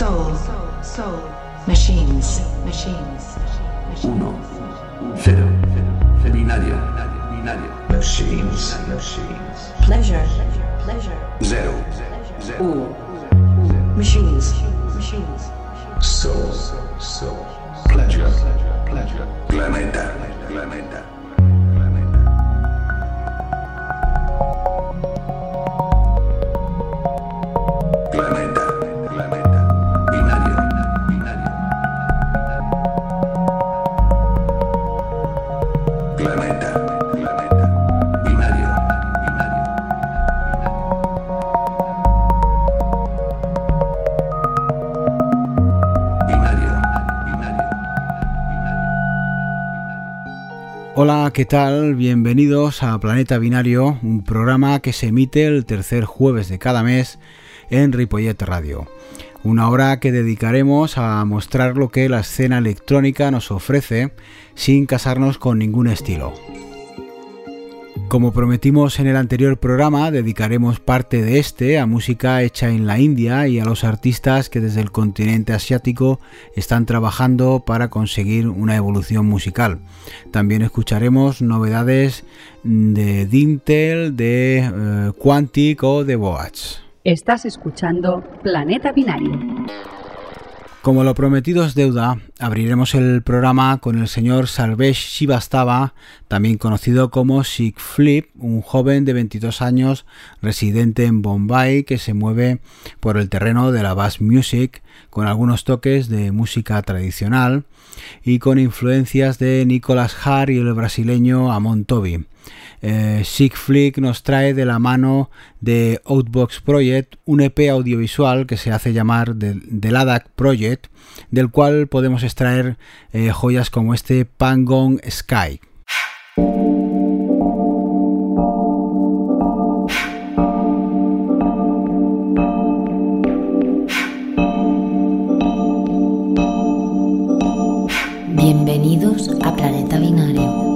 Soul. Soul. Machines. Machines. Uno. Cero. Binario. Binario. Machines. Machines. Pleasure. Pleasure. Zero. Ooh. Machines. Machines. Soul. Soul. Pleasure. Pleasure. Planeta. Planeta. Planeta. ¿Qué tal? Bienvenidos a Planeta Binario, un programa que se emite el tercer jueves de cada mes en Ripollet Radio. Una hora que dedicaremos a mostrar lo que la escena electrónica nos ofrece sin casarnos con ningún estilo. Como prometimos en el anterior programa, dedicaremos parte de este a música hecha en la India y a los artistas que desde el continente asiático están trabajando para conseguir una evolución musical. También escucharemos novedades de Dintel, de eh, Quantic o de Boats. Estás escuchando Planeta Binario. Como lo prometido es deuda, abriremos el programa con el señor Sarvesh Shivastava, también conocido como Sig Flip, un joven de 22 años residente en Bombay que se mueve por el terreno de la bass music con algunos toques de música tradicional y con influencias de Nicolas Hart y el brasileño Amon Toby. Eh, nos trae de la mano de Outbox Project un EP audiovisual que se hace llamar The, Ladakh Project, del cual podemos extraer eh, joyas como este Pangong Sky. Bienvenidos a Planeta Binario.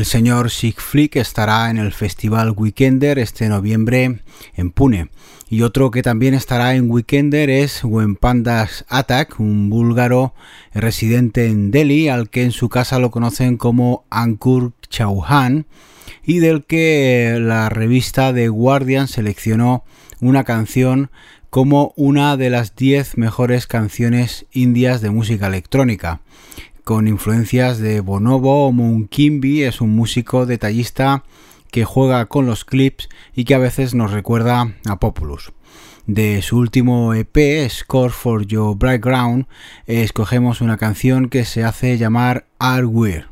El señor Sigflick estará en el Festival Weekender este noviembre en Pune. Y otro que también estará en Weekender es When Pandas Attack, un búlgaro residente en Delhi, al que en su casa lo conocen como Ankur Chauhan, y del que la revista The Guardian seleccionó una canción como una de las 10 mejores canciones indias de música electrónica con influencias de Bonobo o Kimby, es un músico detallista que juega con los clips y que a veces nos recuerda a Populus. De su último EP, Score for Your Bright Ground, escogemos una canción que se hace llamar Are Weird.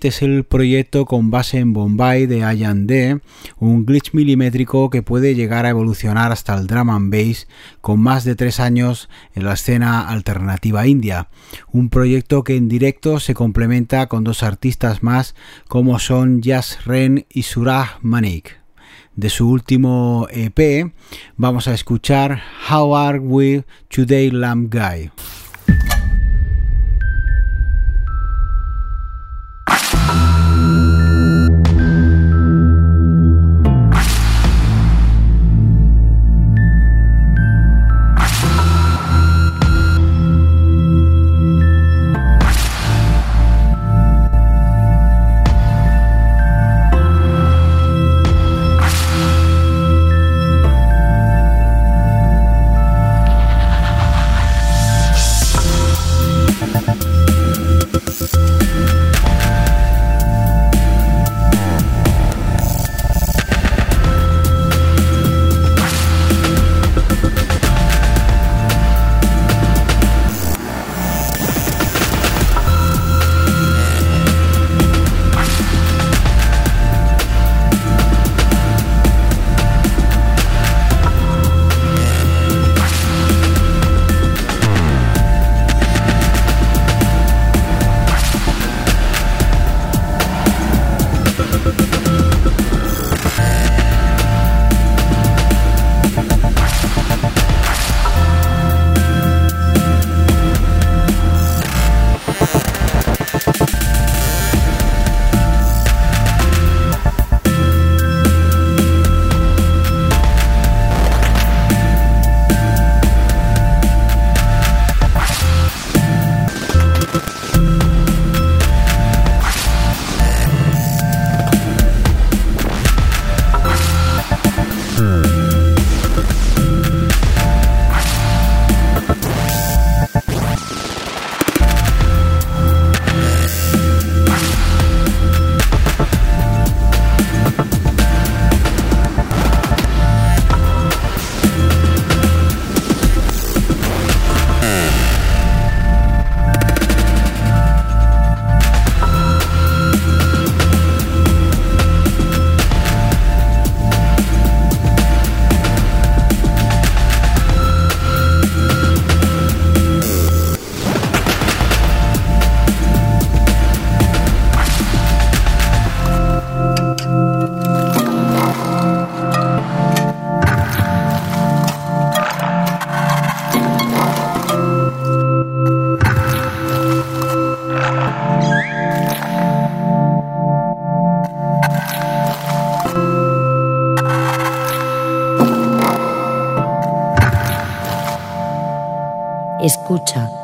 Paralight es el proyecto con base en Bombay de Ayan D, un glitch milimétrico que puede llegar a evolucionar hasta el drum and bass con más de tres años en la escena alternativa india. Un proyecto que en directo se complementa con dos artistas más como son Jazz Ren y Suraj Manik. De su último EP vamos a escuchar How Are We Today Lamb Guy.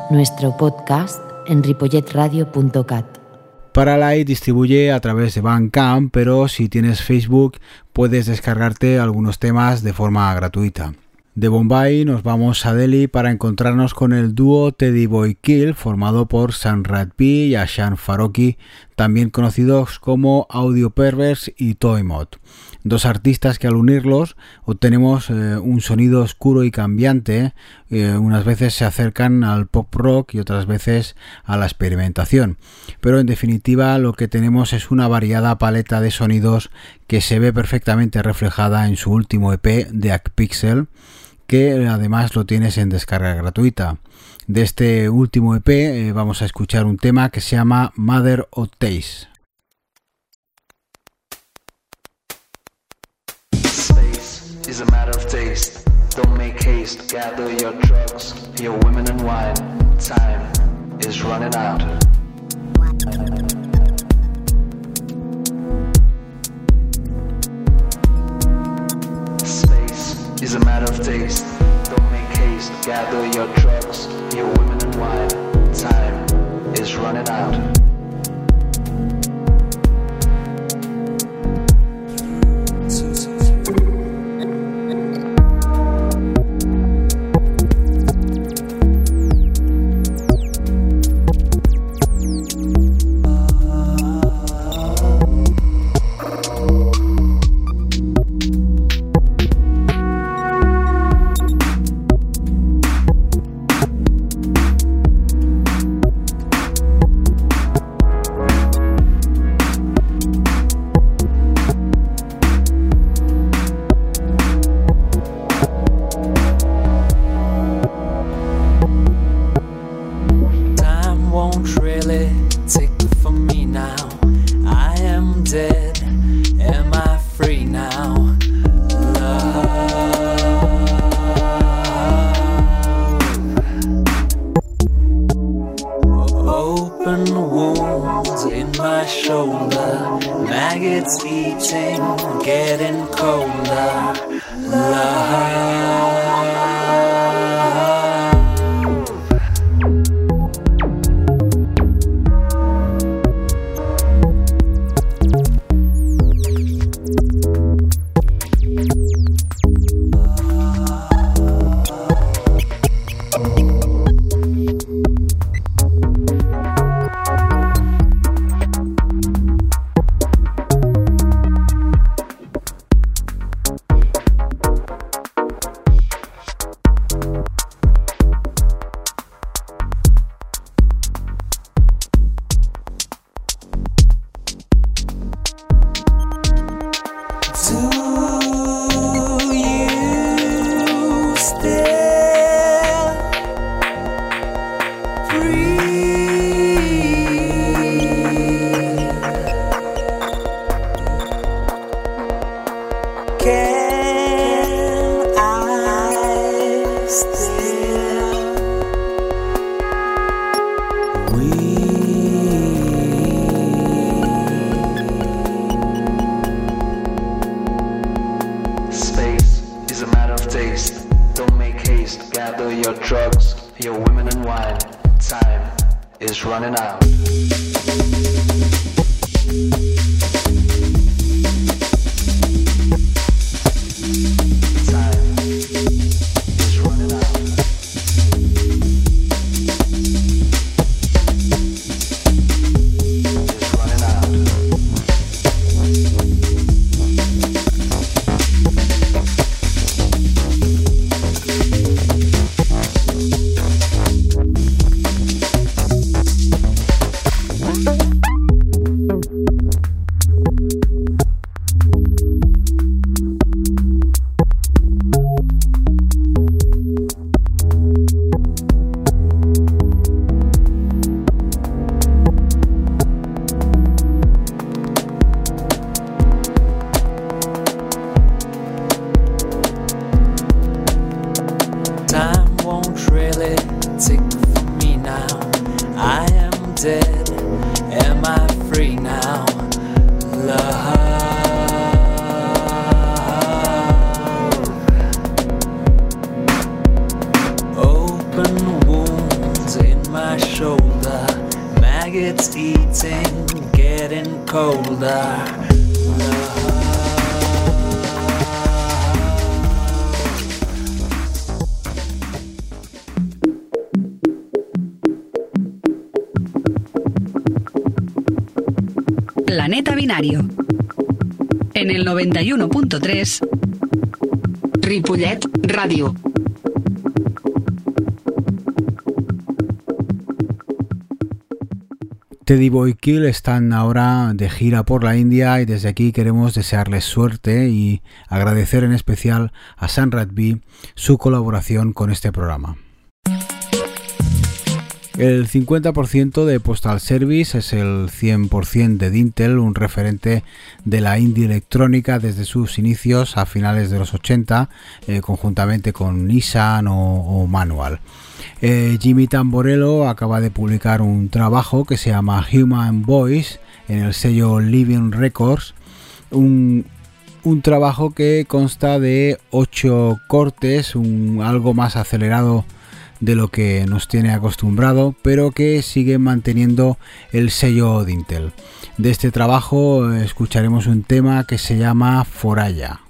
Nuestro podcast en ripolletradio.cat. Paralight distribuye a través de Bandcamp, pero si tienes Facebook puedes descargarte algunos temas de forma gratuita. De Bombay nos vamos a Delhi para encontrarnos con el dúo Teddy Boy Kill formado por San P y Ashan Faroki, también conocidos como Audio Perverse y Toymod dos artistas que al unirlos obtenemos eh, un sonido oscuro y cambiante, eh, unas veces se acercan al pop rock y otras veces a la experimentación. Pero en definitiva lo que tenemos es una variada paleta de sonidos que se ve perfectamente reflejada en su último EP de Acpixel, que además lo tienes en descarga gratuita. De este último EP eh, vamos a escuchar un tema que se llama Mother of Taste. Is a matter of taste. Don't make haste, gather your drugs, your women and wine. Time is running out. Space is a matter of taste. Don't make haste, gather your drugs, your women and wine. Time is running out. Open wounds in my shoulder. Maggots eating, getting colder. En el 91.3 Ripollet Ràdio. Teddy Boy Kill están ahora de gira por la India y desde aquí queremos desearles suerte y agradecer en especial a San B su colaboración con este programa. El 50% de Postal Service es el 100% de Dintel, un referente de la indie electrónica desde sus inicios a finales de los 80, eh, conjuntamente con Nissan o, Manual. Eh, Jimmy Tamborello acaba de publicar un trabajo que se llama Human Voice en el sello Living Records, un, trabajo que consta de 8 cortes, un, algo más acelerado de lo que nos tiene acostumbrado, pero que sigue manteniendo el sello de Intel. De este trabajo escucharemos un tema que se llama Foraya.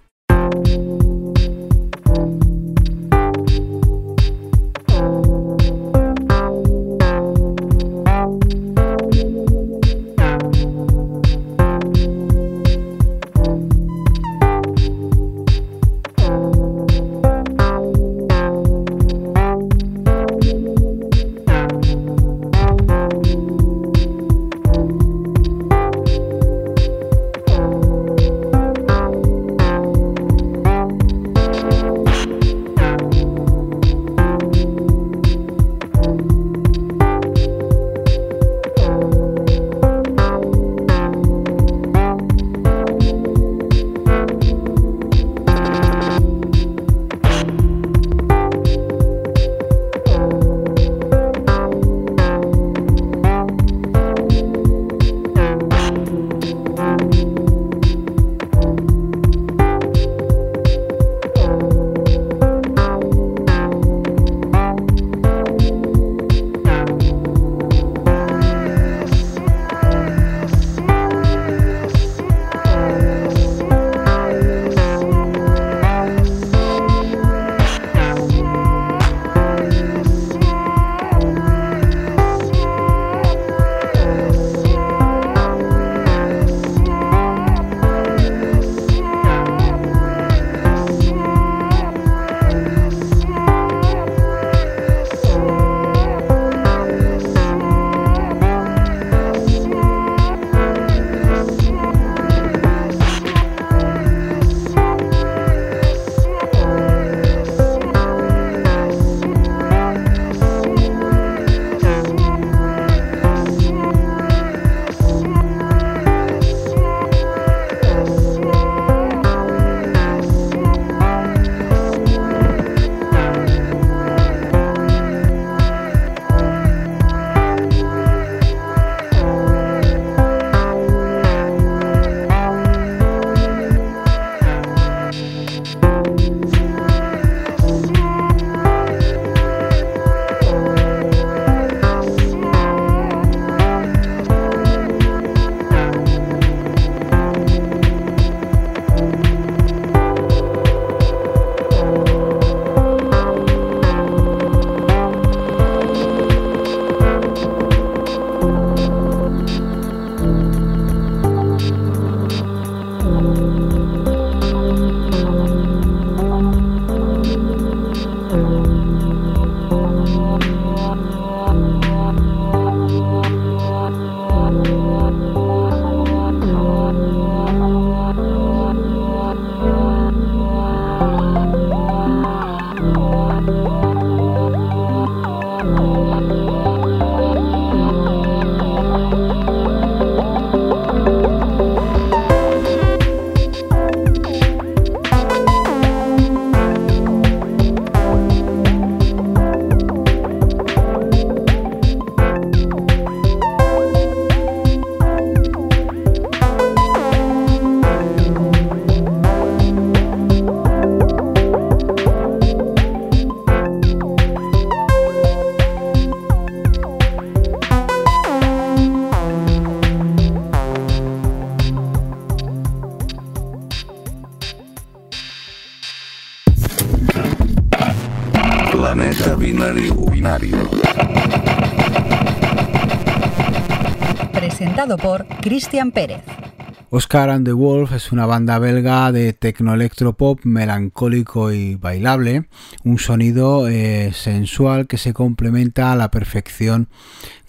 Oscar and the Wolf es una banda belga de tecno-electropop melancólico y bailable, un sonido eh, sensual que se complementa a la perfección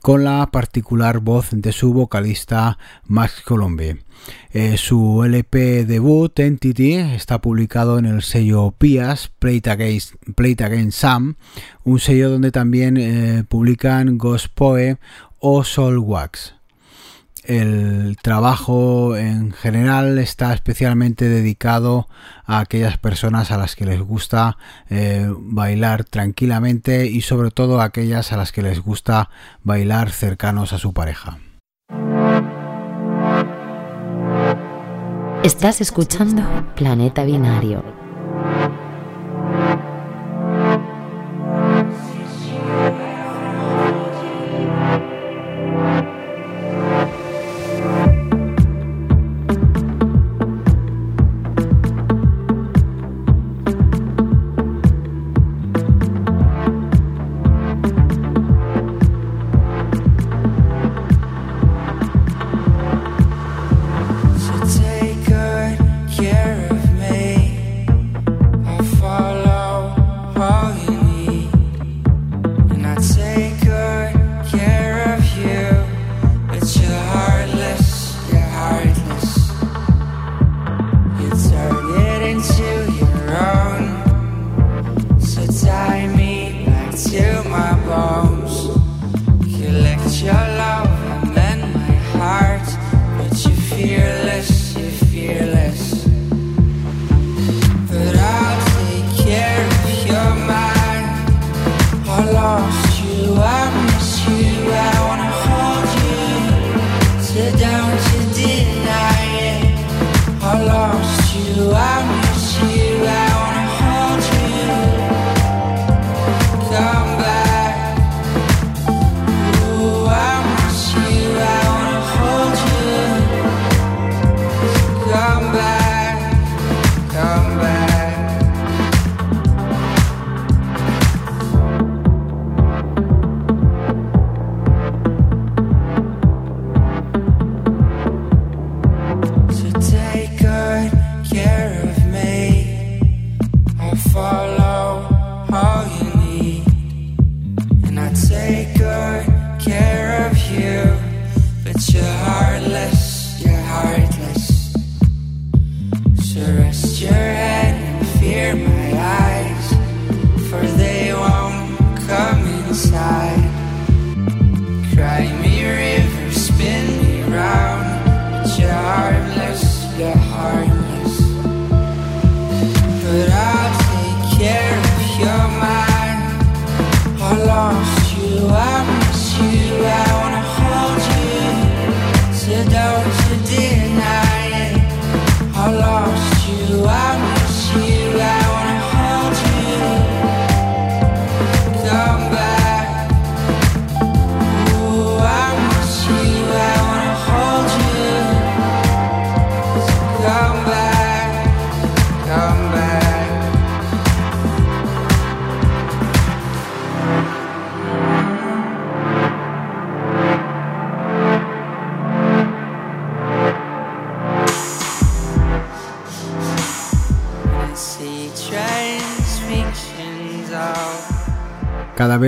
con la particular voz de su vocalista Max Colombe. Eh, su LP debut, Entity, está publicado en el sello Pias, Play It Again, Sam, un sello donde también eh, publican Ghost Poe o Soul Wax. El trabajo en general está especialmente dedicado a aquellas personas a las que les gusta eh, bailar tranquilamente y sobre todo a aquellas a las que les gusta bailar cercanos a su pareja. Estás escuchando Planeta Binario.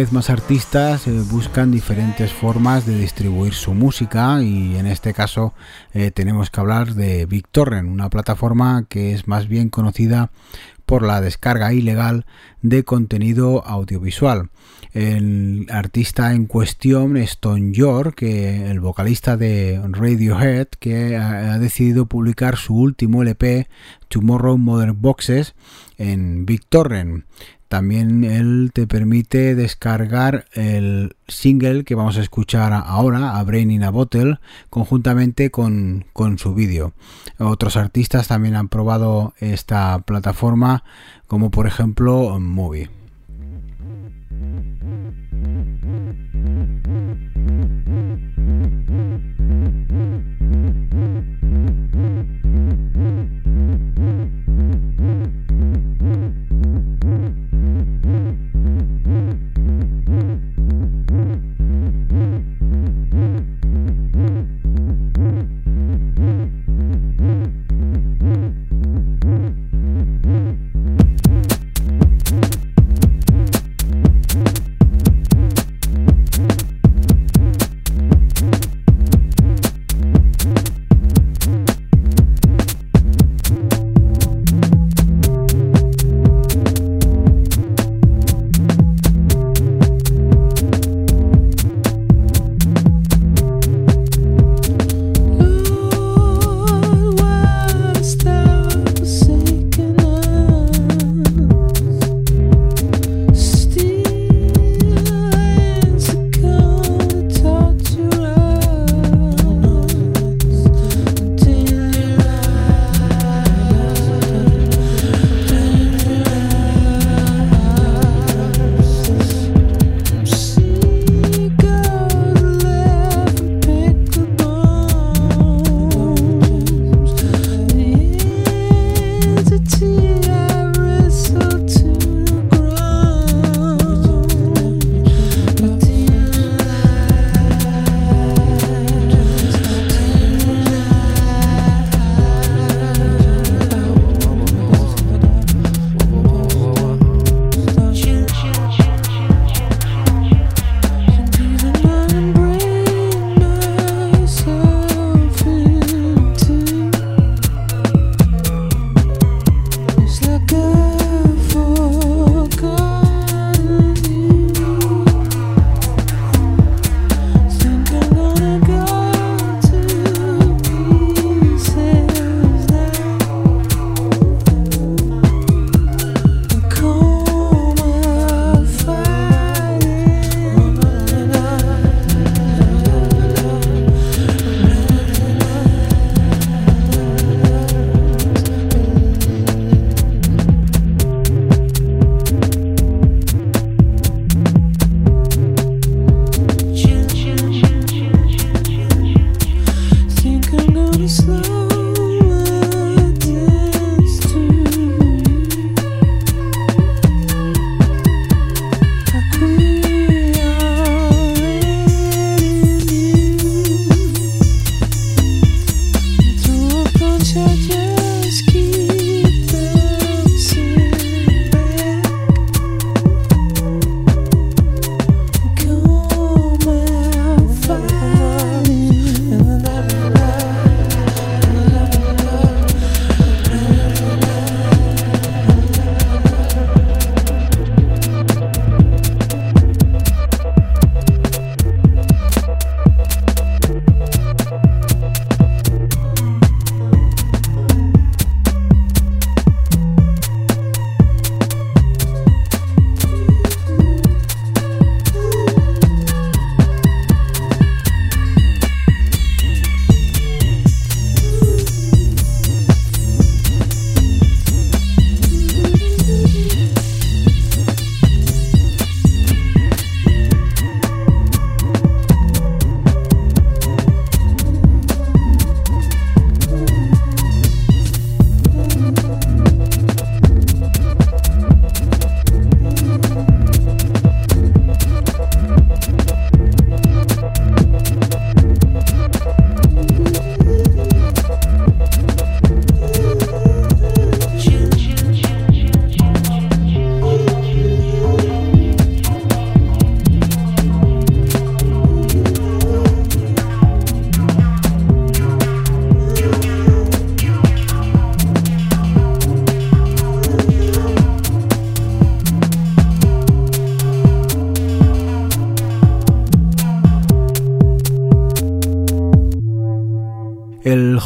Vez más artistas eh, buscan diferentes formas de distribuir su música y en este caso eh, tenemos que hablar de BitTorrent, una plataforma que es más bien conocida por la descarga ilegal de contenido audiovisual. El artista en cuestión es Tom York, el vocalista de Radiohead, que ha decidido publicar su último LP, Tomorrow Modern Boxes, en BitTorrent. También él te permite descargar el single que vamos a escuchar ahora, A Brain in a Bottle, conjuntamente con, con su vídeo. Otros artistas también han probado esta plataforma, como por ejemplo Movie.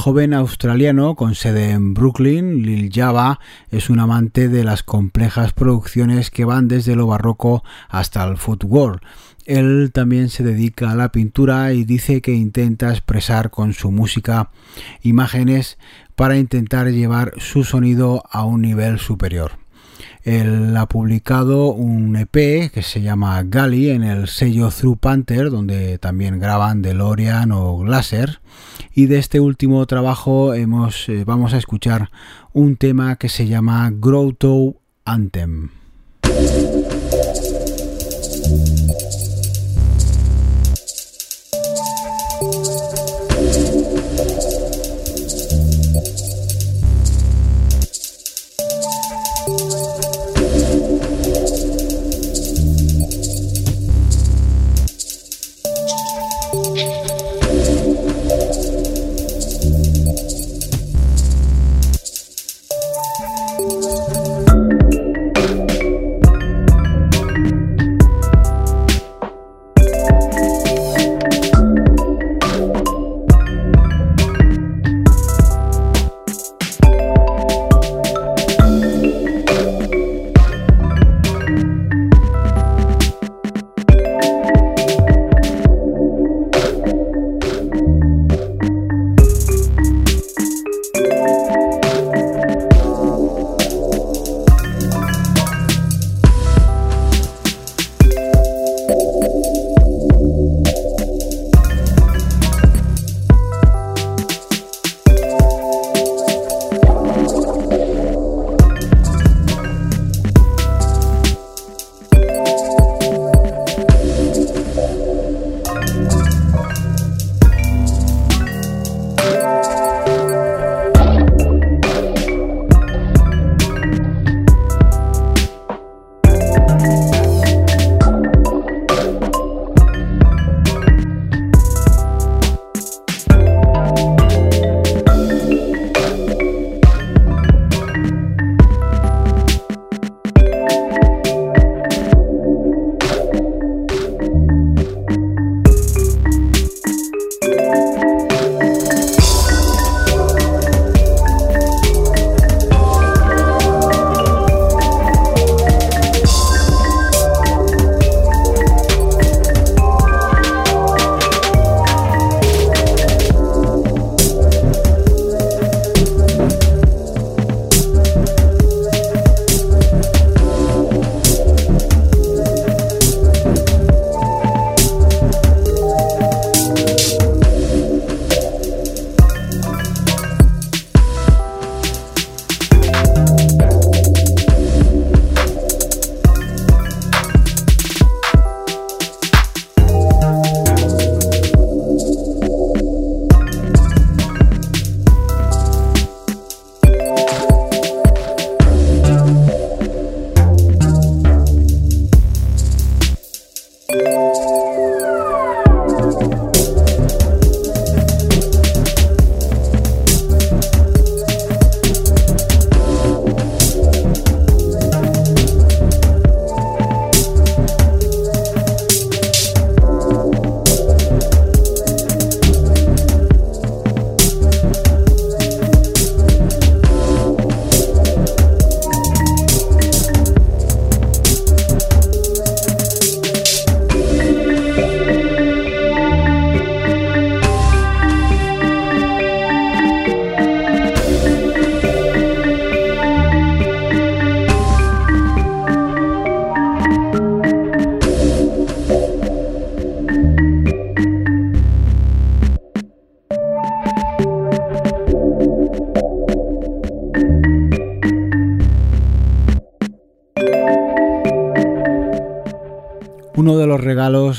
Joven australiano con sede en Brooklyn, Lil Java, es un amante de las complejas producciones que van desde lo barroco hasta el footwork. Él también se dedica a la pintura y dice que intenta expresar con su música imágenes para intentar llevar su sonido a un nivel superior. Él ha publicado un EP que se llama Gali en el sello Through Panther, donde también graban DeLorean o Glaser. Y de este último trabajo hemos, eh, vamos a escuchar un tema que se llama Grotto Anthem.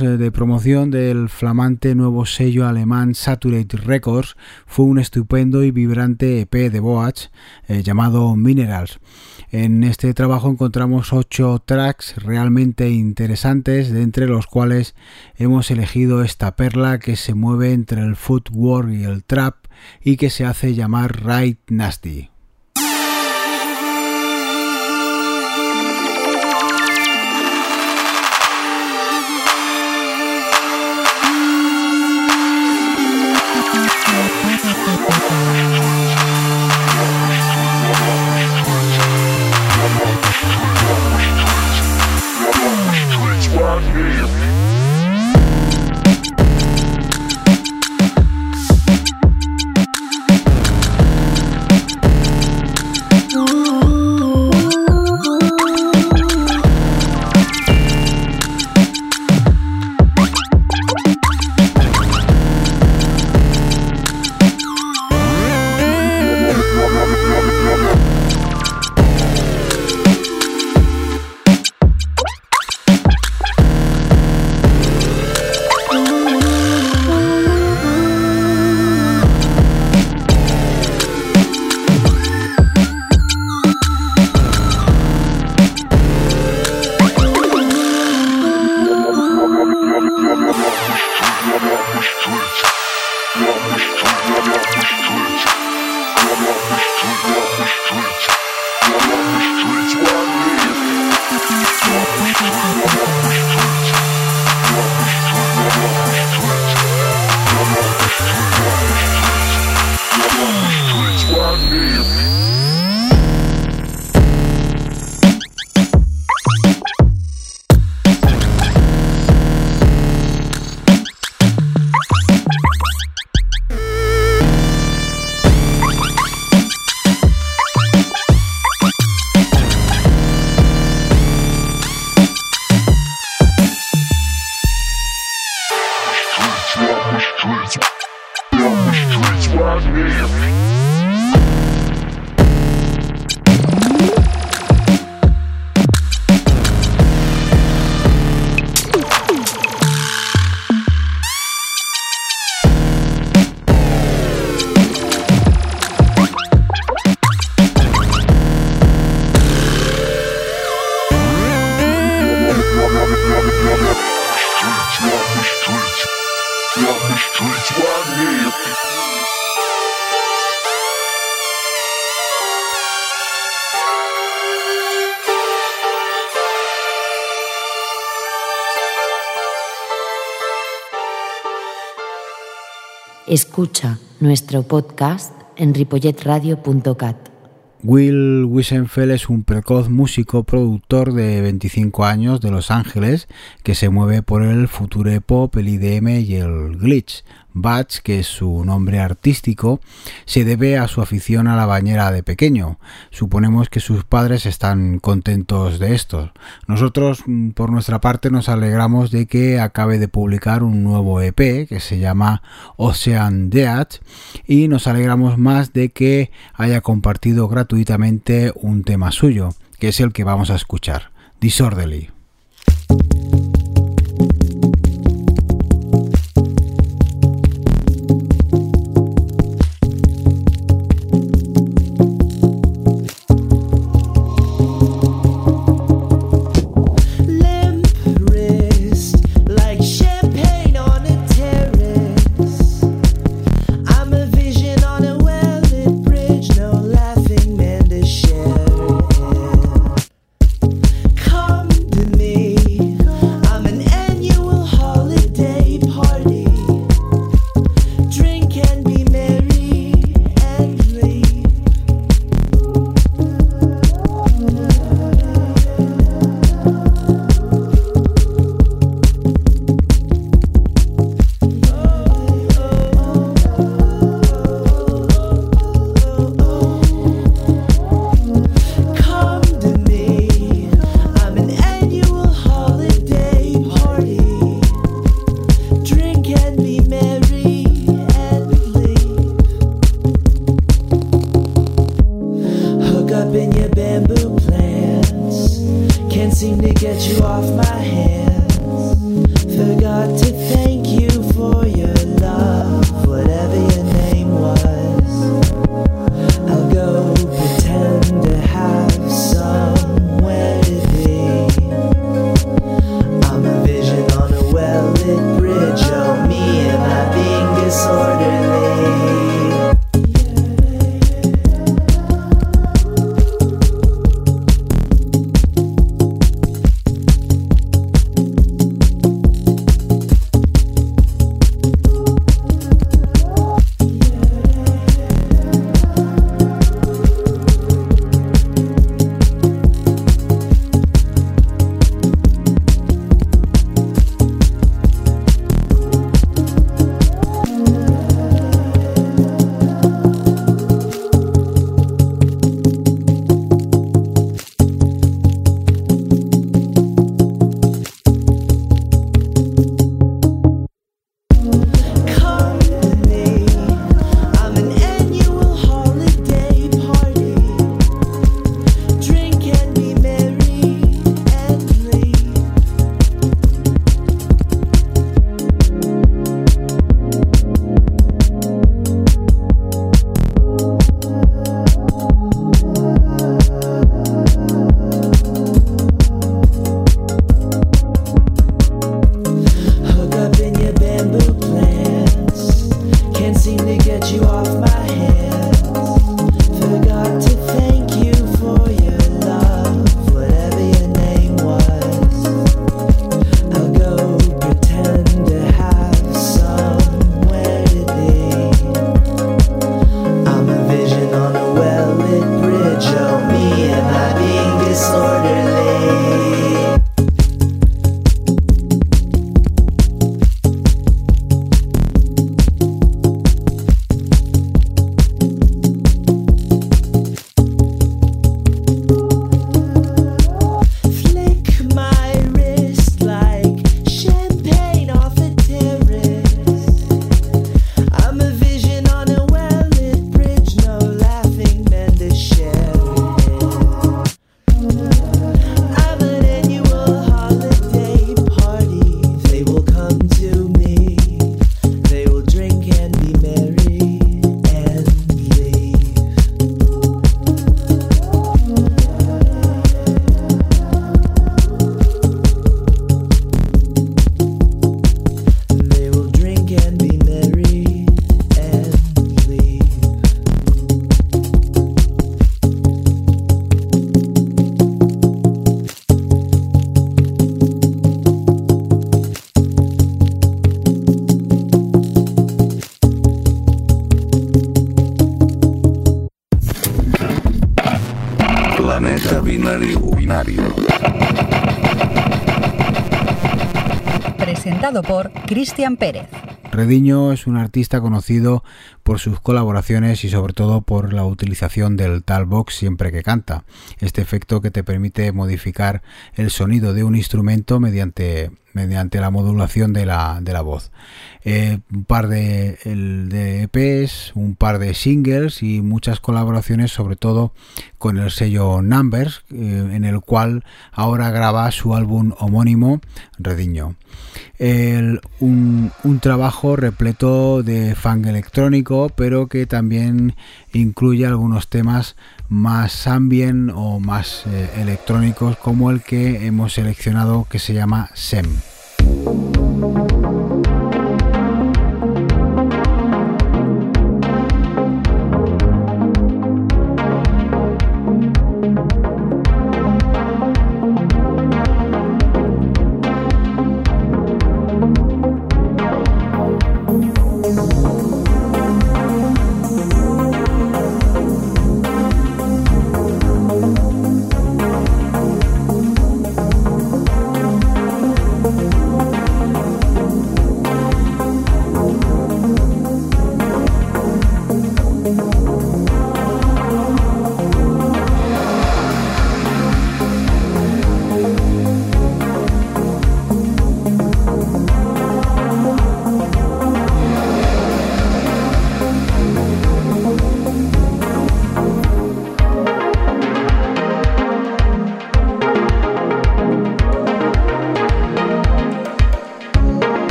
Eh, de promoción del flamante nuevo sello alemán Saturate Records fue un estupendo y vibrante EP de Boach eh, llamado Minerals. En este trabajo encontramos ocho tracks realmente interesantes, de entre los cuales hemos elegido esta perla que se mueve entre el footwork y el trap y que se hace llamar Right Nasty. Escucha nuestro podcast en ripolletradio.cat. Will Wiesenfeld es un precoz músico productor de 25 años de Los Ángeles que se mueve por el future pop, el IDM y el glitch, Batch, que es su nombre artístico, se debe a su afición a la bañera de pequeño. Suponemos que sus padres están contentos de esto. Nosotros, mm, por nuestra parte, nos alegramos de que acabe de publicar un nuevo EP que se llama Ocean Dead y nos alegramos más de que haya compartido gratuitamente un tema suyo, que es el que vamos a escuchar, Disorderly. Cristian Pérez. Rediño es un artista conocido por sus colaboraciones y sobre todo por la utilización del talbox siempre que canta. Este efecto que te permite modificar el sonido de un instrumento mediante, mediante la modulación de la, de la voz. Eh, un par de, EPs, un par de singles y muchas colaboraciones sobre todo con el sello Numbers eh, en el cual ahora graba su álbum homónimo Rediño. Un, un trabajo repleto de funk electrónico pero que también incluye algunos temas más ambient o más eh, electrónicos como el que hemos seleccionado que se llama SEM.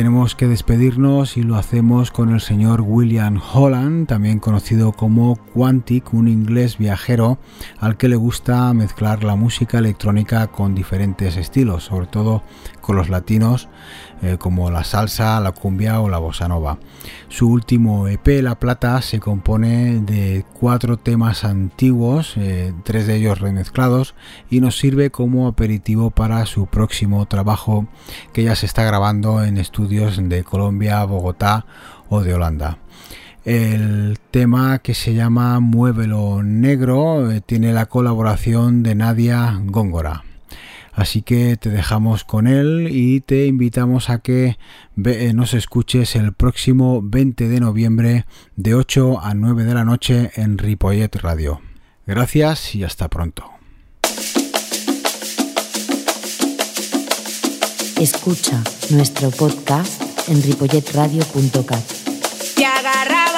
Tenemos que despedirnos y lo hacemos con el señor William Holland, también conocido como Quantic, un inglés viajero al que le gusta mezclar la música electrónica con diferentes estilos, sobre todo con los latinos eh, como la salsa, la cumbia o la bossa nova. Su último EP, La Plata, se compone de cuatro temas antiguos, eh, tres de ellos remezclados, y nos sirve como aperitivo para su próximo trabajo que ya se está grabando en estudios de Colombia, Bogotá o de Holanda. El tema que se llama Muévelo Negro eh, tiene la colaboración de Nadia Góngora. Así que te dejamos con él y te invitamos a que eh, nos escuches el próximo 20 de noviembre de 8 a 9 de la noche en Ripollet Radio. Gracias y hasta pronto. Escucha nuestro podcast en ripolletradio.cat. Te agarra